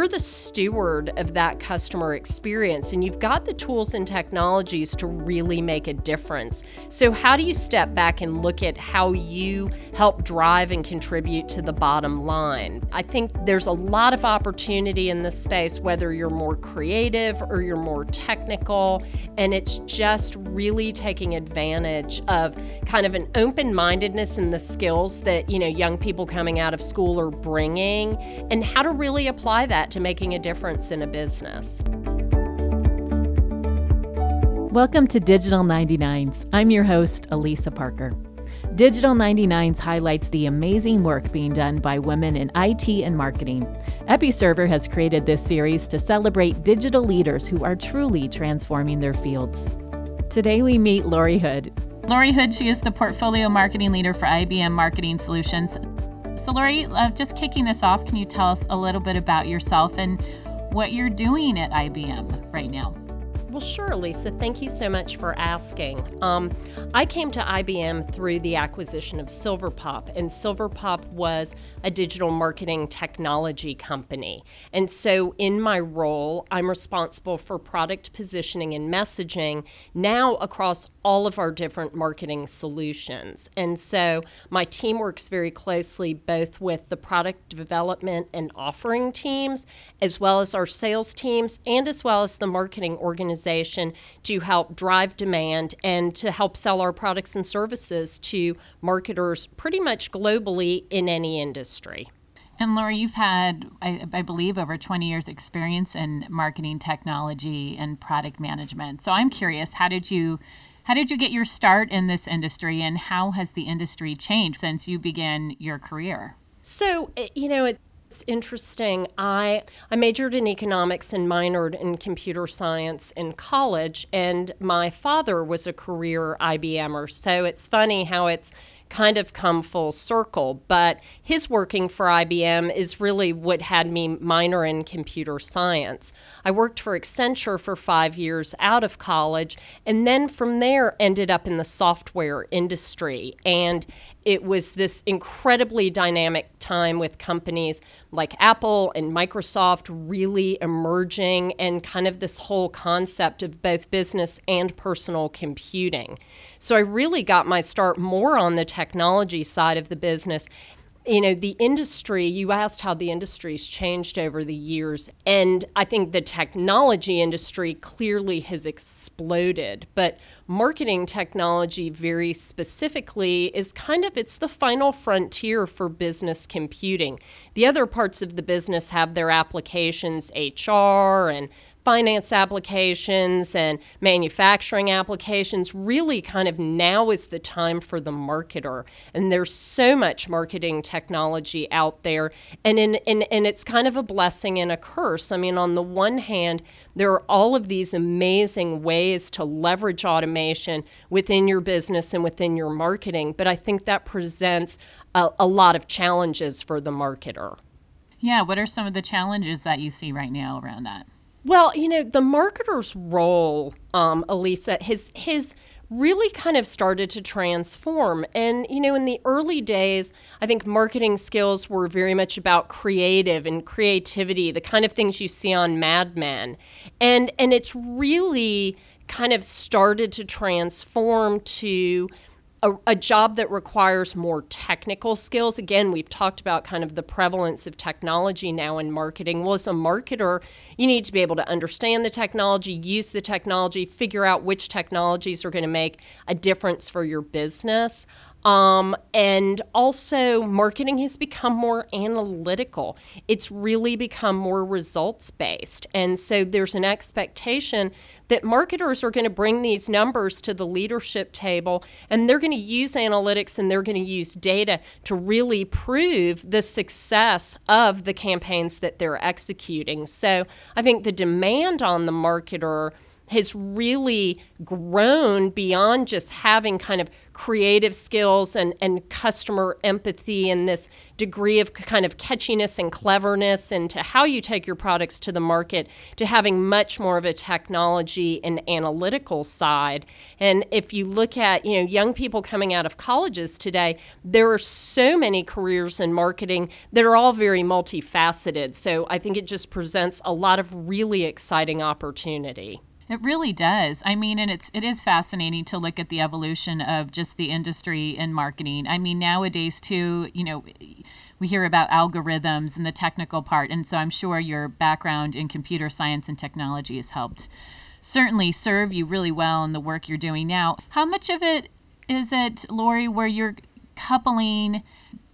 you're the steward of that customer experience and you've got the tools and technologies to really make a difference. So, how do you step back and look at how you help drive and contribute to the bottom line? I think there's a lot of opportunity in this space, whether you're more creative or you're more technical, and it's just really taking advantage of kind of an open mindedness and the skills that, you know, young people coming out of school are bringing and how to really apply that that to making a difference in a business. Welcome to Digital 99s. I'm your host, Elisa Parker. Digital 99s highlights the amazing work being done by women in IT and marketing. EpiServer has created this series to celebrate digital leaders who are truly transforming their fields. Today we meet Lori Hood. Lori Hood, she is the portfolio marketing leader for IBM Marketing Solutions. So, Lori, uh, just kicking this off, can you tell us a little bit about yourself and what you're doing at IBM right now? Well, sure, Lisa. Thank you so much for asking. Um, I came to IBM through the acquisition of Silverpop, and Silverpop was a digital marketing technology company. And so, in my role, I'm responsible for product positioning and messaging now across all of our different marketing solutions. And so, my team works very closely both with the product development and offering teams, as well as our sales teams, and as well as the marketing organization organization to help drive demand and to help sell our products and services to marketers pretty much globally in any industry. And Laura, you've had, I, I, believe, over 20 years' experience in marketing technology and product management. So I'm curious, how did you, how did you get your start in this industry, and how has the industry changed since you began your career? So, eh, you know, it, it's interesting. I I majored in economics and minored in computer science in college, and my father was a career IBMer. So it's funny how it's kind of come full circle. But his working for IBM is really what had me minor in computer science. I worked for Accenture for five years out of college, and then from there ended up in the software industry. And it was this incredibly dynamic time with companies like Apple and Microsoft really emerging, and kind of this whole concept of both business and personal computing. So I really got my start more on the technology side of the business you know the industry you asked how the industry's changed over the years and i think the technology industry clearly has exploded but marketing technology very specifically is kind of it's the final frontier for business computing. The other parts of the business have their applications hr and finance applications and manufacturing applications, really kind of now is the time for the marketer. And there's so much marketing technology out there. And, in, and, and it's kind of a blessing and a curse. I mean, on the one hand, there are all of these amazing ways to leverage automation within your business and within your marketing. But I think that presents a, a lot of challenges for the marketer. Yeah, what are some of the challenges that you see right now around that? Well, you know, the marketer's role, um, Elisa, his his really kind of started to transform. And, you know, in the early days, I think marketing skills were very much about creative and creativity, the kind of things you see on Mad Men. And and it's really kind of started to transform to a, a, job that requires more technical skills. Again, we've talked about kind of the prevalence of technology now in marketing. Well, as a marketer, you need to be able to understand the technology, use the technology, figure out which technologies are going to make a difference for your business. Um, and also, marketing has become more analytical. It's really become more results based. And so, there's an expectation that marketers are going to bring these numbers to the leadership table and they're going to use analytics and they're going to use data to really prove the success of the campaigns that they're executing. So, I think the demand on the marketer has really grown beyond just having kind of creative skills and, and customer empathy and this degree of kind of catchiness and cleverness into how you take your products to the market to having much more of a technology and analytical side. And if you look at, you know, young people coming out of colleges today, there are so many careers in marketing that are all very multifaceted. So I think it just presents a lot of really exciting opportunity. It really does. I mean, and it's it is fascinating to look at the evolution of just the industry and marketing. I mean, nowadays too, you know, we hear about algorithms and the technical part, and so I'm sure your background in computer science and technology has helped certainly serve you really well in the work you're doing now. How much of it is it, Lori, where you're coupling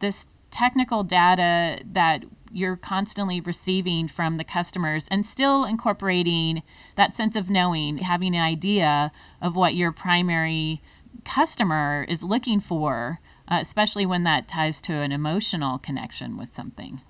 this technical data that you're constantly receiving from the customers and still incorporating that sense of knowing, having an idea of what your primary customer is looking for, uh, especially when that ties to an emotional connection with something.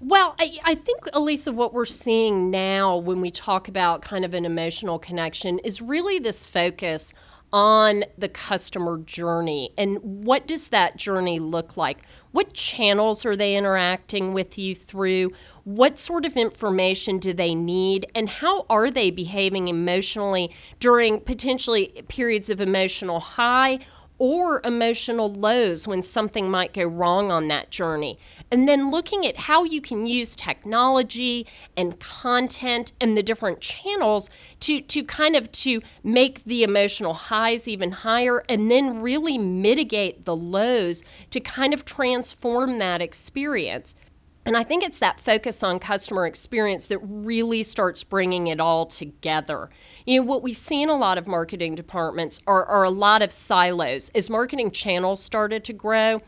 Well, I, I, think, Elisa, what we're seeing now when we talk about kind of an emotional connection is really this focus on the customer journey. And what does that journey look like? What channels are they interacting with you through? What sort of information do they need? And how are they behaving emotionally during potentially periods of emotional high or emotional lows when something might go wrong on that journey and then looking at how you can use technology and content and the different channels to to kind of to make the emotional highs even higher and then really mitigate the lows to kind of transform that experience and I think it's that focus on customer experience that really starts bringing it all together. You know, what we see in a lot of marketing departments are, are a lot of silos. As marketing channels started to grow,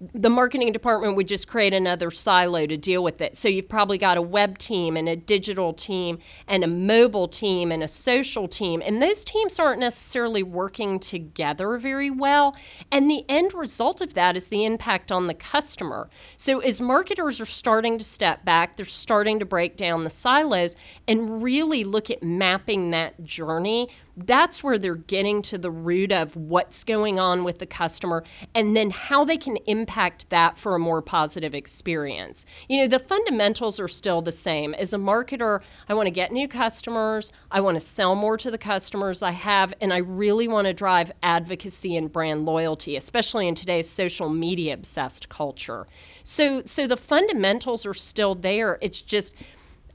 the marketing department would just create another silo to deal with it. So you've probably got a web team and a digital team and a mobile team and a social team. And those teams aren't necessarily working together very well. And the end result of that is the impact on the customer. So as marketers are starting to step back, they're starting to break down the silos and really look at mapping that journey that's where they're getting to the root of what's going on with the customer and then how they can impact that for a more positive experience. You know, the fundamentals are still the same. As a marketer, I want to get new customers, I want to sell more to the customers I have, and I really want to drive advocacy and brand loyalty, especially in today's social media obsessed culture. So so the fundamentals are still there. It's just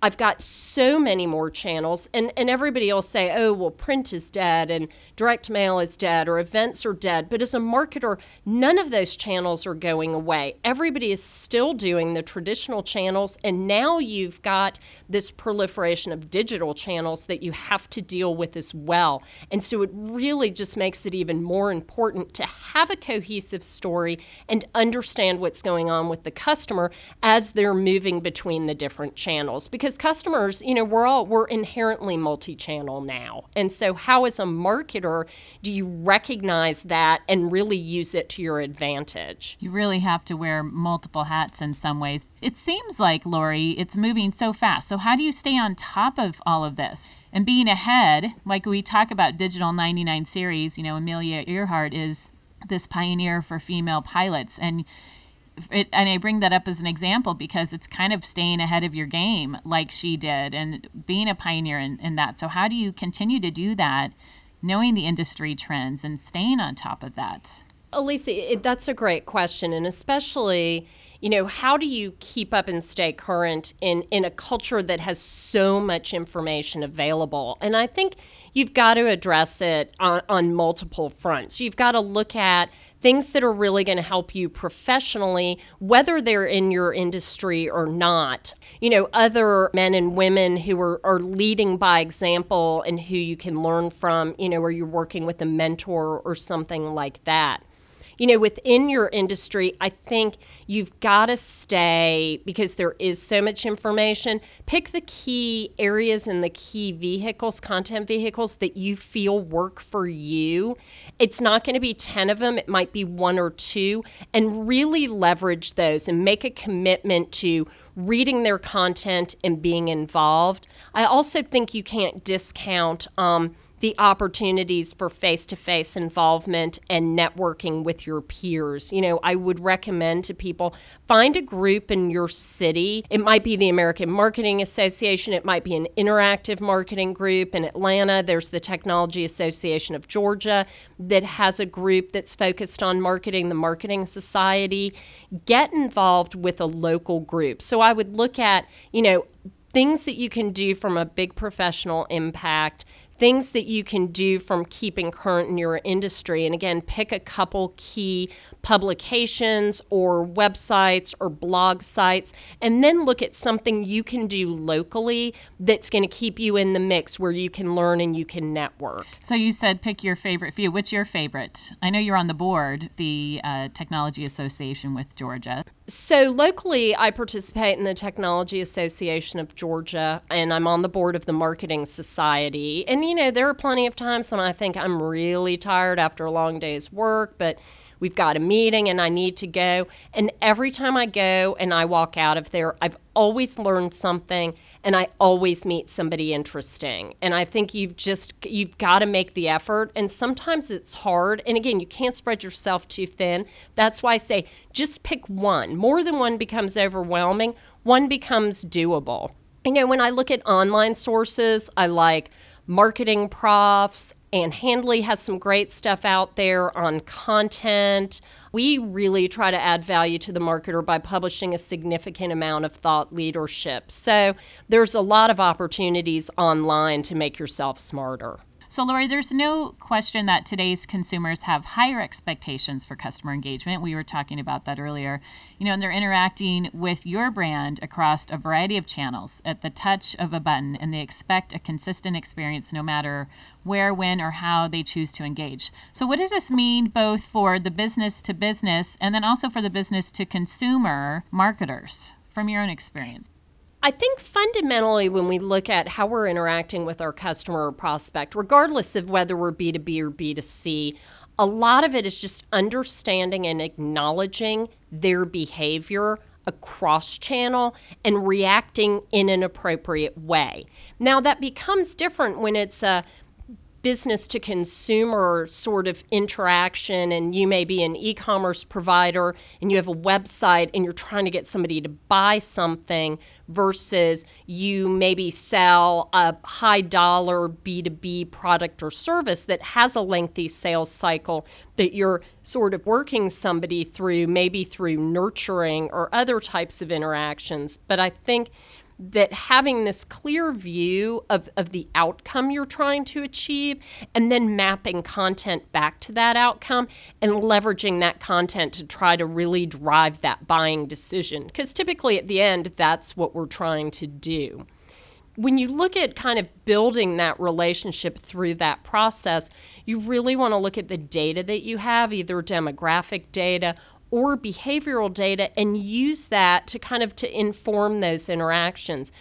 I've got so many more channels, and, and everybody will say, oh, well, print is dead, and direct mail is dead, or events are dead. But as a marketer, none of those channels are going away. Everybody is still doing the traditional channels, and now you've got this proliferation of digital channels that you have to deal with as well. And so it really just makes it even more important to have a cohesive story and understand what's going on with the customer as they're moving between the different channels. Because because customers, you know, we're all we're inherently multi-channel now. And so how as a marketer do you recognize that and really use it to your advantage? You really have to wear multiple hats in some ways. It seems like Lori, it's moving so fast. So how do you stay on top of all of this? And being ahead, like we talk about Digital 99 series, you know, Amelia Earhart is this pioneer for female pilots and it, and I bring that up as an example because it's kind of staying ahead of your game like she did and being a pioneer in, in that. So, how do you continue to do that, knowing the industry trends and staying on top of that? Elisa, it, that's a great question. And especially, you know, how do you keep up and stay current in, in a culture that has so much information available? And I think you've got to address it on, on multiple fronts. You've got to look at things that are really going to help you professionally, whether they're in your industry or not. You know, other men and women who are, are leading by example and who you can learn from, you know, where you're working with a mentor or something like that you know, within your industry, I think you've got to stay because there is so much information. Pick the key areas and the key vehicles, content vehicles that you feel work for you. It's not going to be 10 of them, it might be one or two, and really leverage those and make a commitment to reading their content and being involved. I also think you can't discount um, the opportunities for face to face involvement and networking with your peers. You know, I would recommend to people find a group in your city. It might be the American Marketing Association, it might be an interactive marketing group in Atlanta. There's the Technology Association of Georgia that has a group that's focused on marketing, the Marketing Society. Get involved with a local group. So I would look at, you know, things that you can do from a big professional impact things that you can do from keeping current in your industry. And again, pick a couple key publications or websites or blog sites, and then look at something you can do locally that's going to keep you in the mix where you can learn and you can network. So you said pick your favorite few. What's your favorite? I know you're on the board, the uh, Technology Association with Georgia. So, locally, I participate in the Technology Association of Georgia, and I'm on the board of the Marketing Society. And, you know, there are plenty of times when I think I'm really tired after a long day's work, but we've got a meeting and I need to go. And every time I go and I walk out of there, I've always learned something and I always meet somebody interesting. And I think you've just you've got to make the effort and sometimes it's hard. And again, you can't spread yourself too thin. That's why I say just pick one. More than one becomes overwhelming, one becomes doable. You know, when I look at online sources, I like MarketingProfs Ann Handley has some great stuff out there on content. We really try to add value to the marketer by publishing a significant amount of thought leadership. So there's a lot of opportunities online to make yourself smarter. So, Lori, there's no question that today's consumers have higher expectations for customer engagement. We were talking about that earlier. You know, and they're interacting with your brand across a variety of channels at the touch of a button, and they expect a consistent experience no matter where, when, or how they choose to engage. So, what does this mean both for the business to business and then also for the business to consumer marketers from your own experience? I think fundamentally, when we look at how we're interacting with our customer or prospect, regardless of whether we're B2B or B2C, a lot of it is just understanding and acknowledging their behavior across channel and reacting in an appropriate way. Now, that becomes different when it's a business to consumer sort of interaction and you may be an e-commerce provider and you have a website and you're trying to get somebody to buy something versus you maybe sell a high dollar B2B product or service that has a lengthy sales cycle that you're sort of working somebody through maybe through nurturing or other types of interactions. But I think that having this clear view of, of the outcome you're trying to achieve and then mapping content back to that outcome and leveraging that content to try to really drive that buying decision. Because typically at the end, that's what we're trying to do. When you look at kind of building that relationship through that process, you really want to look at the data that you have, either demographic data or behavioral data and use that to kind of to inform those interactions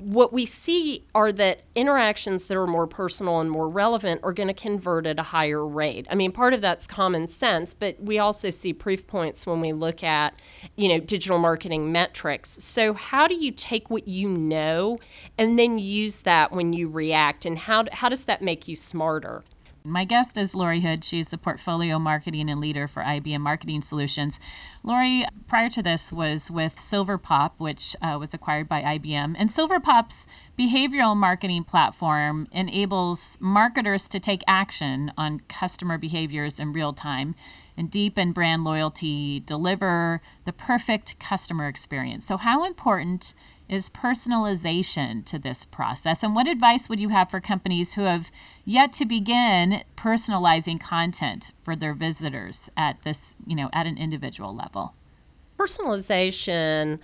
what we see are that interactions that are more personal and more relevant are going to convert at a higher rate. I mean, part of that's common sense, but we also see proof points when we look at, you know, digital marketing metrics. So, how do you take what you know and then use that when you react and how how does that make you smarter? My guest is Lori Hood. She's the portfolio marketing and leader for IBM Marketing Solutions. Lori, prior to this, was with Silverpop, which uh, was acquired by IBM. And Silverpop's behavioral marketing platform enables marketers to take action on customer behaviors in real time and deepen brand loyalty, deliver the perfect customer experience. So, how important is personalization to this process? And what advice would you have for companies who have yet to begin personalizing content for their visitors at this, you know, at an individual level? Personalization,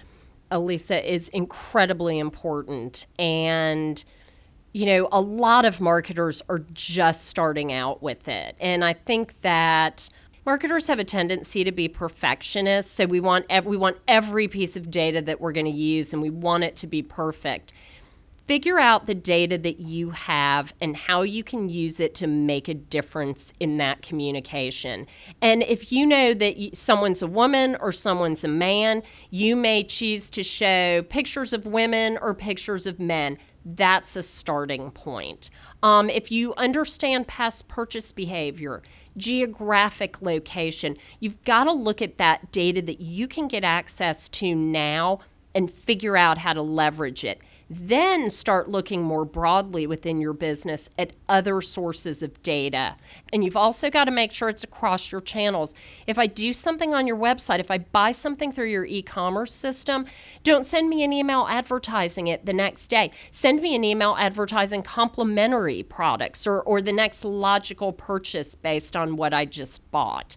Elisa, is incredibly important. And you know, a lot of marketers are just starting out with it. And I think that marketers have a tendency to be perfectionists so we want ev- we want every piece of data that we're going to use and we want it to be perfect figure out the data that you have and how you can use it to make a difference in that communication. And if you know that someone's a woman or someone's a man, you may choose to show pictures of women or pictures of men. That's a starting point. Um, if you understand past purchase behavior, geographic location, you've got to look at that data that you can get access to now and figure out how to leverage it. Then start looking more broadly within your business at other sources of data. And you've also got to make sure it's across your channels. If I do something on your website, if I buy something through your e commerce system, don't send me an email advertising it the next day. Send me an email advertising complementary products or, or the next logical purchase based on what I just bought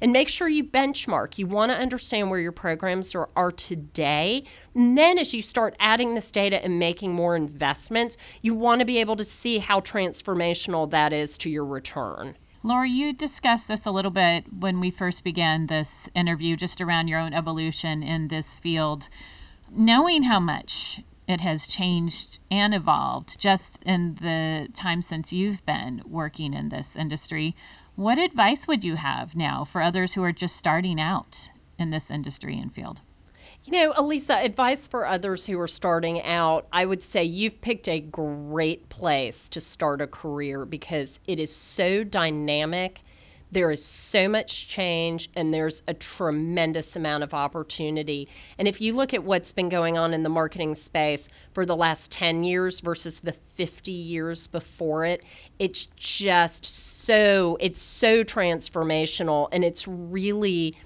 and make sure you benchmark. You want to understand where your programs are, are today. And then, as you start adding this data and making more investments, you want to be able to see how transformational that is to your return. Laura, you discussed this a little bit when we first began this interview, just around your own evolution in this field. Knowing how much it has changed and evolved just in the time since you've been working in this industry, what advice would you have now for others who are just starting out in this industry and field? You know, Elisa, advice for others who are starting out, I would say you've picked a great place to start a career because it is so dynamic there is so much change and there's a tremendous amount of opportunity. And if you look at what's been going on in the marketing space for the last 10 years versus the 50 years before it, it's just so it's so transformational and it's really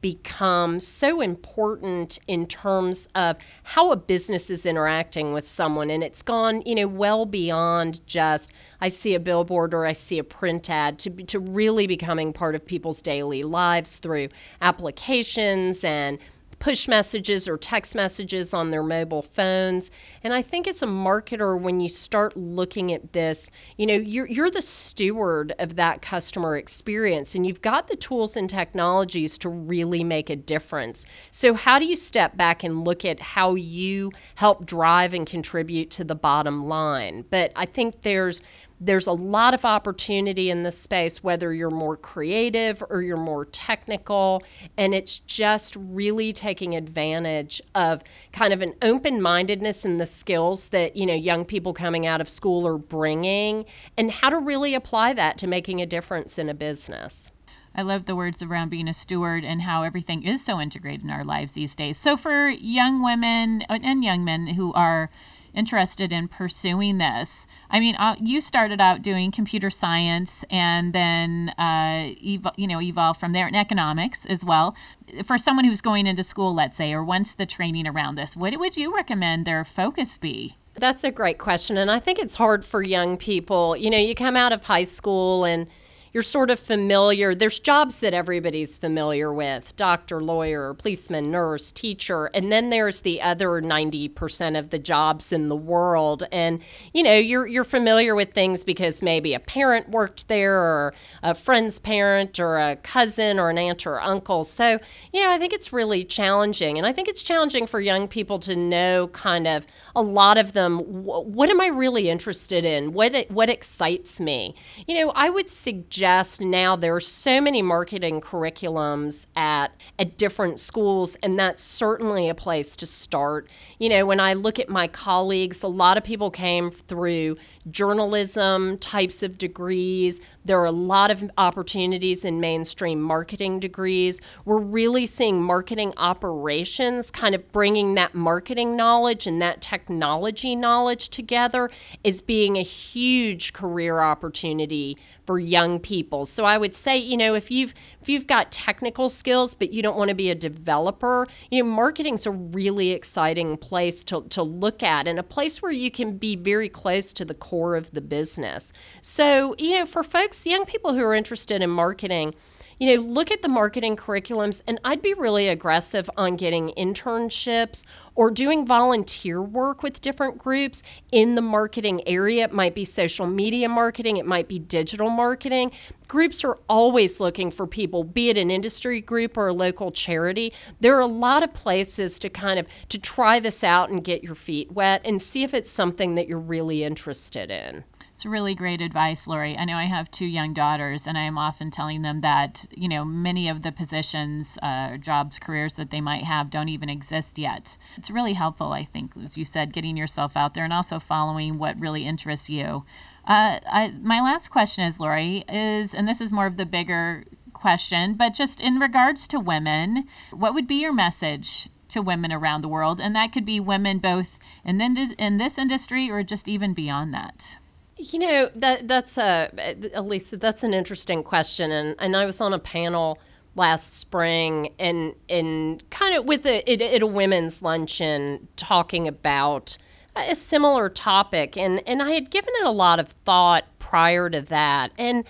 become so important in terms of how a business is interacting with someone and it's gone you know well beyond just i see a billboard or i see a print ad to, to really becoming part of people's daily lives through applications and push messages or text messages on their mobile phones. And I think as a marketer, when you start looking at this, you know, you're, you're the steward of that customer experience and you've got the tools and technologies to really make a difference. So, how do you step back and look at how you help drive and contribute to the bottom line? But I think there's there's a lot of opportunity in this space, whether you're more creative or you're more technical. And it's just really taking advantage of kind of an open mindedness in the skills that, you know, young people coming out of school are bringing and how to really apply that to making a difference in a business. I love the words around being a steward and how everything is so integrated in our lives these days. So, for young women and young men who are interested in pursuing this. I mean, uh, you started out doing computer science and then, uh, ev- you know, evolved from there in economics as well. For someone who's going into school, let's say, or wants the training around this, what would you recommend their focus be? That's a great question. And I think it's hard for young people. You know, you come out of high school and you're sort of familiar. There's jobs that everybody's familiar with doctor, lawyer, policeman, nurse, teacher. And then there's the other 90% of the jobs in the world. And, you know, you're, you're familiar with things because maybe a parent worked there or a friend's parent or a cousin or an aunt or uncle. So, you know, I think it's really challenging. And I think it's challenging for young people to know kind of a lot of them what am I really interested in? What, what excites me? You know, I would suggest suggest now there are so many marketing curriculums at at different schools and that's certainly a place to start. You know, when I look at my colleagues, a lot of people came through journalism types of degrees. There are a lot of opportunities in mainstream marketing degrees. We're really seeing marketing operations kind of bringing that marketing knowledge and that technology knowledge together as being a huge career opportunity for young people. So I would say, you know, if you've if you've got technical skills but you don't want to be a developer, you know, marketing's a really exciting place to, to look at and a place where you can be very close to the core of the business. So, you know, for folks, young people who are interested in marketing, you know, look at the marketing curriculums, and I'd be really aggressive on getting internships or doing volunteer work with different groups in the marketing area. It might be social media marketing, it might be digital marketing. Groups are always looking for people, be it an industry group or a local charity. There are a lot of places to kind of to try this out and get your feet wet and see if it's something that you're really interested in. It's really great advice, Lori. I know I have two young daughters, and I am often telling them that, you know, many of the positions, uh, jobs, careers that they might have don't even exist yet. It's really helpful, I think, as you said, getting yourself out there and also following what really interests you. Uh, I, my last question is, Lori, is, and this is more of the bigger question, but just in regards to women, what would be your message to women around the world? And that could be women both in, the, in this industry or just even beyond that. You know that that's a at least that's an interesting question, and and I was on a panel last spring and and kind of with a at a women's luncheon talking about a similar topic, and and I had given it a lot of thought prior to that, and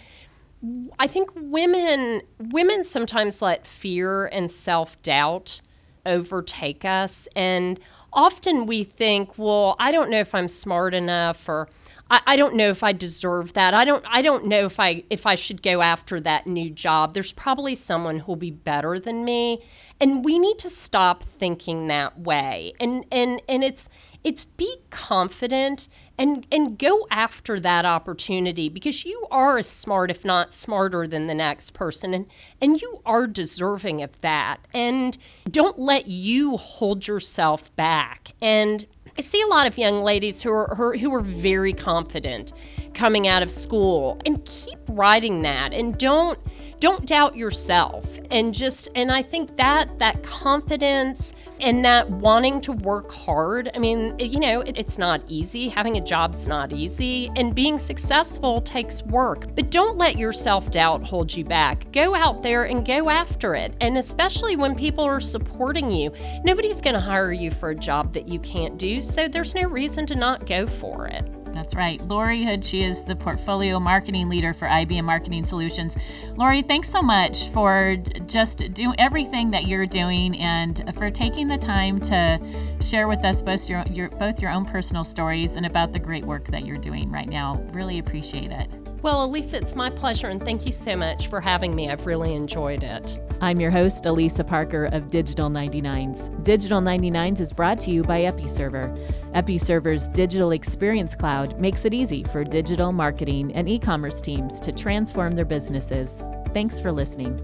I think women women sometimes let fear and self doubt overtake us, and often we think, well, I don't know if I'm smart enough or I, I don't know if I deserve that. I don't I don't know if I if I should go after that new job. There's probably someone who'll be better than me. And we need to stop thinking that way. And and and it's it's be confident and and go after that opportunity because you are as smart if not smarter than the next person and and you are deserving of that and don't let you hold yourself back and I see a lot of young ladies who are who are very confident coming out of school and keep riding that and don't don't doubt yourself and just and I think that that confidence and that wanting to work hard. I mean, you know, it, it's not easy. Having a job's not easy, and being successful takes work. But don't let your self doubt hold you back. Go out there and go after it. And especially when people are supporting you, nobody's going to hire you for a job that you can't do. So there's no reason to not go for it. That's right. Lori Hood, she is the portfolio marketing leader for IBM Marketing Solutions. Lori, thanks so much for just doing everything that you're doing and for taking the time to share with us both your, your both your own personal stories and about the great work that you're doing right now. Really appreciate it. Well, Elisa, it's my pleasure, and thank you so much for having me. I've really enjoyed it. I'm your host, Elisa Parker of Digital 99s. Digital 99s is brought to you by EpiServer. EpiServer's Digital Experience Cloud makes it easy for digital marketing and e commerce teams to transform their businesses. Thanks for listening.